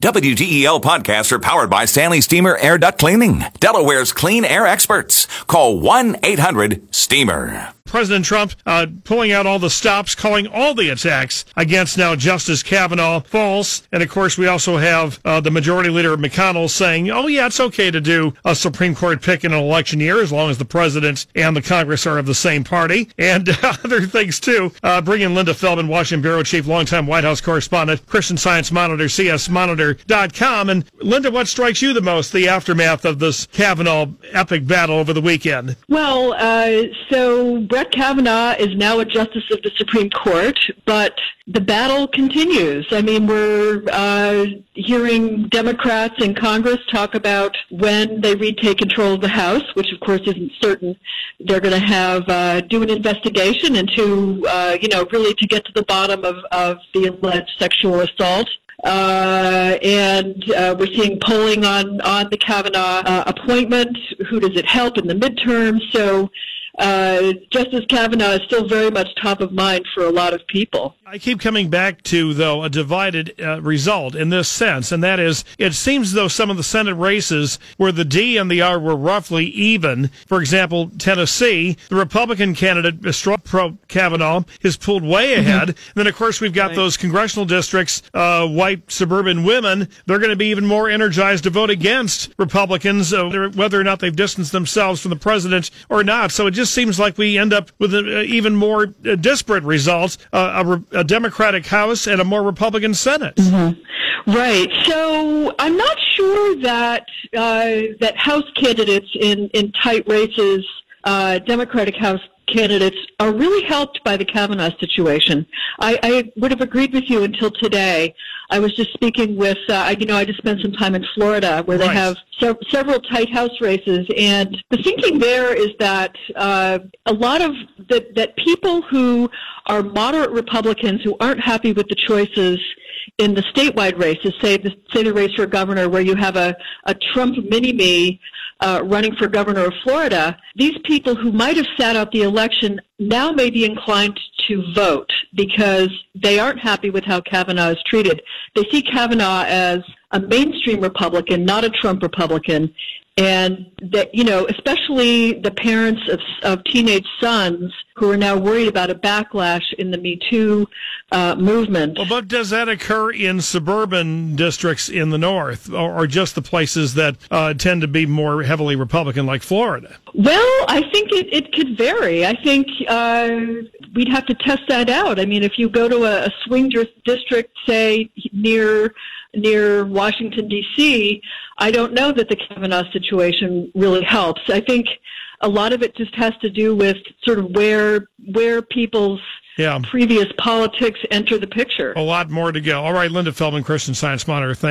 WDEL podcasts are powered by Stanley Steamer Air Duct Cleaning, Delaware's clean air experts. Call 1 800 STEAMER. President Trump uh, pulling out all the stops, calling all the attacks against now Justice Kavanaugh false. And of course, we also have uh, the Majority Leader McConnell saying, oh, yeah, it's okay to do a Supreme Court pick in an election year as long as the president and the Congress are of the same party. And other things, too. Uh, bring in Linda Feldman, Washington Bureau Chief, longtime White House correspondent, Christian Science Monitor, csmonitor.com. And Linda, what strikes you the most, the aftermath of this Kavanaugh epic battle over the weekend? Well, uh, so Brett Kavanaugh is now a justice of the Supreme Court, but the battle continues. I mean, we're uh, hearing Democrats in Congress talk about when they retake control of the House, which of course isn't certain. They're going to have uh, do an investigation into, uh, you know, really to get to the bottom of, of the alleged sexual assault. Uh, and uh, we're seeing polling on on the Kavanaugh uh, appointment. Who does it help in the midterm? So uh, Justice Kavanaugh is still very much top of mind for a lot of people. I keep coming back to, though, a divided uh, result in this sense, and that is it seems though some of the Senate races where the D and the R were roughly even. For example, Tennessee, the Republican candidate. Pro Kavanaugh, is pulled way mm-hmm. ahead. Mm-hmm. And then, of course, we've got right. those congressional districts, uh, white suburban women. They're going to be even more energized to vote against Republicans, uh, whether or not they've distanced themselves from the president or not. So it just seems like we end up with an even more uh, disparate results. Uh, a, a Democratic House and a more Republican Senate. Mm-hmm. Right. So I'm not sure that uh, that House candidates in in tight races, uh, Democratic House candidates are really helped by the Kavanaugh situation. I, I would have agreed with you until today. I was just speaking with, uh, you know, I just spent some time in Florida where they have se- several tight House races, and the thinking there is that uh, a lot of that that people who are moderate Republicans who aren't happy with the choices in the statewide races, say the say the race for governor, where you have a, a Trump mini me uh, running for governor of Florida, these people who might have sat out the election now may be inclined to vote because they aren't happy with how Kavanaugh is treated. They see Kavanaugh as a mainstream Republican, not a Trump Republican, and that you know especially the parents of, of teenage sons who are now worried about a backlash in the me too uh, movement well but does that occur in suburban districts in the north or, or just the places that uh, tend to be more heavily republican like florida well i think it, it could vary i think uh, we'd have to test that out i mean if you go to a, a swing district say near near Washington D.C., I don't know that the Kavanaugh situation really helps. I think a lot of it just has to do with sort of where where people's yeah. previous politics enter the picture. A lot more to go. All right, Linda Feldman, Christian Science Monitor. Thank